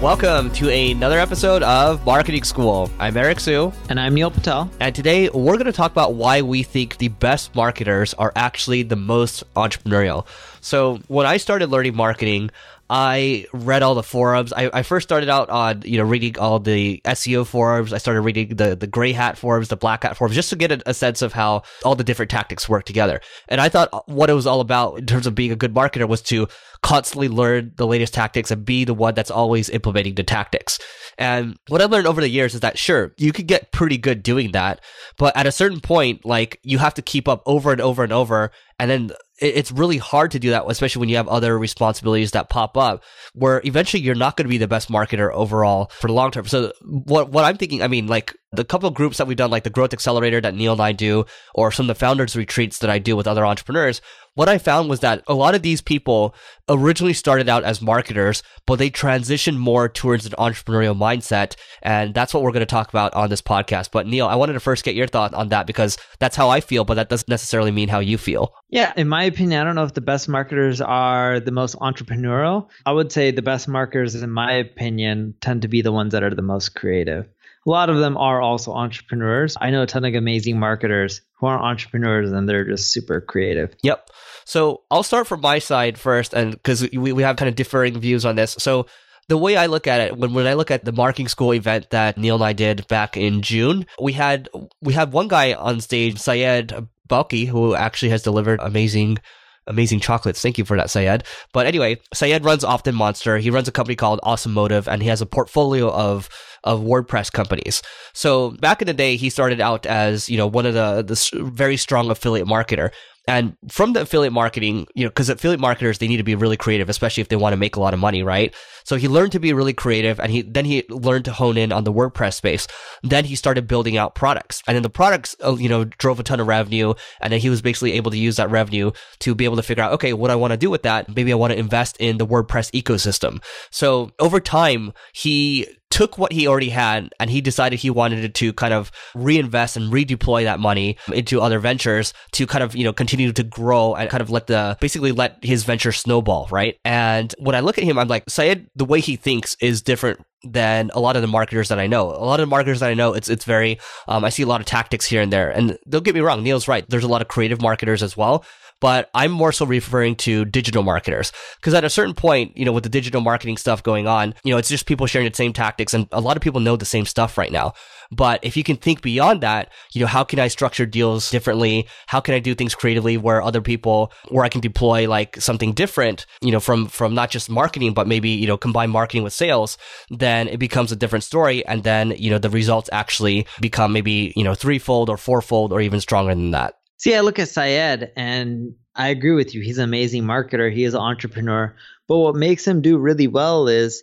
Welcome to another episode of Marketing School. I'm Eric Siu. And I'm Neil Patel. And today we're going to talk about why we think the best marketers are actually the most entrepreneurial. So, when I started learning marketing, I read all the forums. I, I, first started out on, you know, reading all the SEO forums. I started reading the, the gray hat forums, the black hat forums, just to get a, a, sense of how all the different tactics work together. And I thought what it was all about in terms of being a good marketer was to constantly learn the latest tactics and be the one that's always implementing the tactics. And what I've learned over the years is that sure, you could get pretty good doing that, but at a certain point, like you have to keep up over and over and over. And then it's really hard to do that, especially when you have other responsibilities that pop up where eventually you're not going to be the best marketer overall for the long term. So what, what I'm thinking, I mean, like the couple of groups that we've done, like the growth accelerator that Neil and I do, or some of the founders retreats that I do with other entrepreneurs, what I found was that a lot of these people originally started out as marketers, but they transitioned more towards an entrepreneurial mindset. And that's what we're going to talk about on this podcast. But Neil, I wanted to first get your thought on that because that's how I feel, but that doesn't necessarily mean how you feel. Yeah, in my opinion, I don't know if the best marketers are the most entrepreneurial. I would say the best marketers, in my opinion, tend to be the ones that are the most creative a lot of them are also entrepreneurs. I know a ton of amazing marketers who are entrepreneurs and they're just super creative. Yep. So I'll start from my side first, and because we, we have kind of differing views on this. So the way I look at it, when, when I look at the marketing school event that Neil and I did back in June, we had we had one guy on stage, Syed Balkhi, who actually has delivered amazing amazing chocolates. Thank you for that, Syed. But anyway, Syed runs OptinMonster. He runs a company called Awesome Motive, and he has a portfolio of of WordPress companies. So back in the day, he started out as you know one of the the very strong affiliate marketer. And from the affiliate marketing, you know, because affiliate marketers they need to be really creative, especially if they want to make a lot of money, right? So he learned to be really creative, and he then he learned to hone in on the WordPress space. Then he started building out products, and then the products, uh, you know, drove a ton of revenue, and then he was basically able to use that revenue to be able to figure out, okay, what I want to do with that. Maybe I want to invest in the WordPress ecosystem. So over time, he took what he already had and he decided he wanted to kind of reinvest and redeploy that money into other ventures to kind of, you know, continue to grow and kind of let the, basically let his venture snowball, right? And when I look at him, I'm like, Syed, the way he thinks is different than a lot of the marketers that I know. A lot of the marketers that I know, it's it's very. Um, I see a lot of tactics here and there, and don't get me wrong, Neil's right. There's a lot of creative marketers as well, but I'm more so referring to digital marketers because at a certain point, you know, with the digital marketing stuff going on, you know, it's just people sharing the same tactics and a lot of people know the same stuff right now. But if you can think beyond that, you know, how can I structure deals differently? How can I do things creatively where other people, where I can deploy like something different, you know, from, from not just marketing, but maybe, you know, combine marketing with sales, then it becomes a different story. And then, you know, the results actually become maybe, you know, threefold or fourfold or even stronger than that. See, I look at Syed and I agree with you. He's an amazing marketer. He is an entrepreneur. But what makes him do really well is,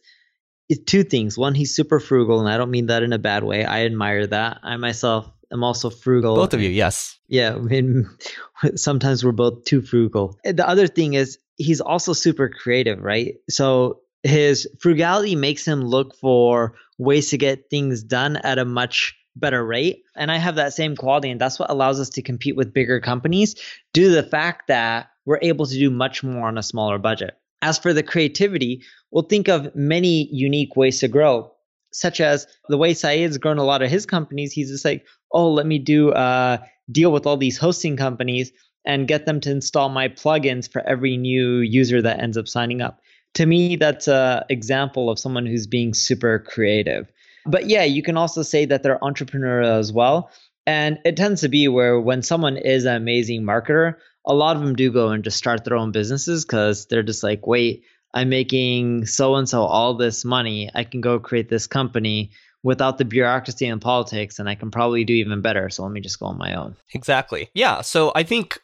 is two things. One, he's super frugal, and I don't mean that in a bad way. I admire that. I myself am also frugal. Both of you, yes. Yeah, I mean, sometimes we're both too frugal. The other thing is he's also super creative, right? So his frugality makes him look for ways to get things done at a much better rate. And I have that same quality. And that's what allows us to compete with bigger companies due to the fact that we're able to do much more on a smaller budget. As for the creativity, we'll think of many unique ways to grow, such as the way Syed's grown a lot of his companies. He's just like, oh, let me do a deal with all these hosting companies and get them to install my plugins for every new user that ends up signing up. To me, that's an example of someone who's being super creative. But yeah, you can also say that they're entrepreneurial as well. And it tends to be where when someone is an amazing marketer, a lot of them do go and just start their own businesses because they're just like, wait, I'm making so and so all this money. I can go create this company without the bureaucracy and politics, and I can probably do even better. So let me just go on my own. Exactly. Yeah. So I think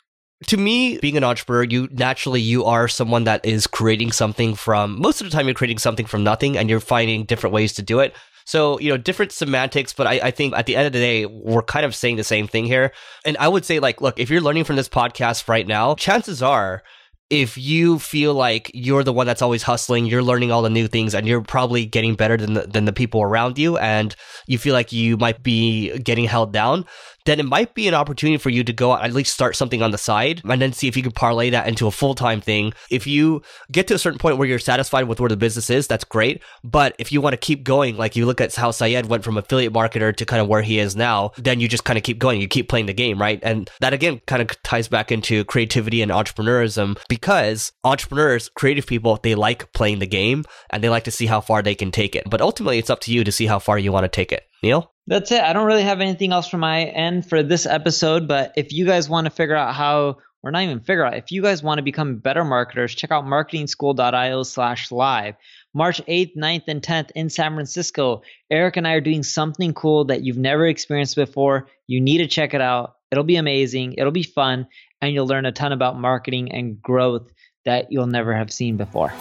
to me being an entrepreneur you naturally you are someone that is creating something from most of the time you're creating something from nothing and you're finding different ways to do it so, you know, different semantics, but I, I, think at the end of the day, we're kind of saying the same thing here. And I would say, like, look, if you're learning from this podcast right now, chances are if you feel like you're the one that's always hustling, you're learning all the new things, and you're probably getting better than the, than the people around you, and you feel like you might be getting held down, then it might be an opportunity for you to go at least start something on the side and then see if you can parlay that into a full time thing. If you get to a certain point where you're satisfied with where the business is, that's great. But if you want to keep going, like you look at how Syed went from affiliate marketer to kind of where he is now, then you just kind of keep going. You keep playing the game, right? And that again kind of ties back into creativity and entrepreneurism because entrepreneurs, creative people, they like playing the game and they like to see how far they can take it. But ultimately, it's up to you to see how far you want to take it. Neil? That's it. I don't really have anything else from my end for this episode, but if you guys want to figure out how or not even figure out if you guys want to become better marketers check out marketingschool.io slash live march 8th 9th and 10th in san francisco eric and i are doing something cool that you've never experienced before you need to check it out it'll be amazing it'll be fun and you'll learn a ton about marketing and growth that you'll never have seen before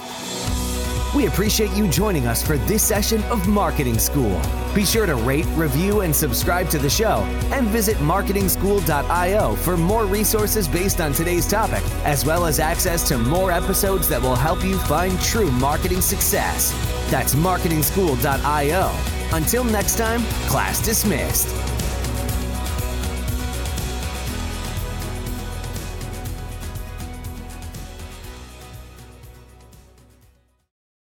we appreciate you joining us for this session of Marketing School. Be sure to rate, review, and subscribe to the show, and visit marketingschool.io for more resources based on today's topic, as well as access to more episodes that will help you find true marketing success. That's marketingschool.io. Until next time, class dismissed.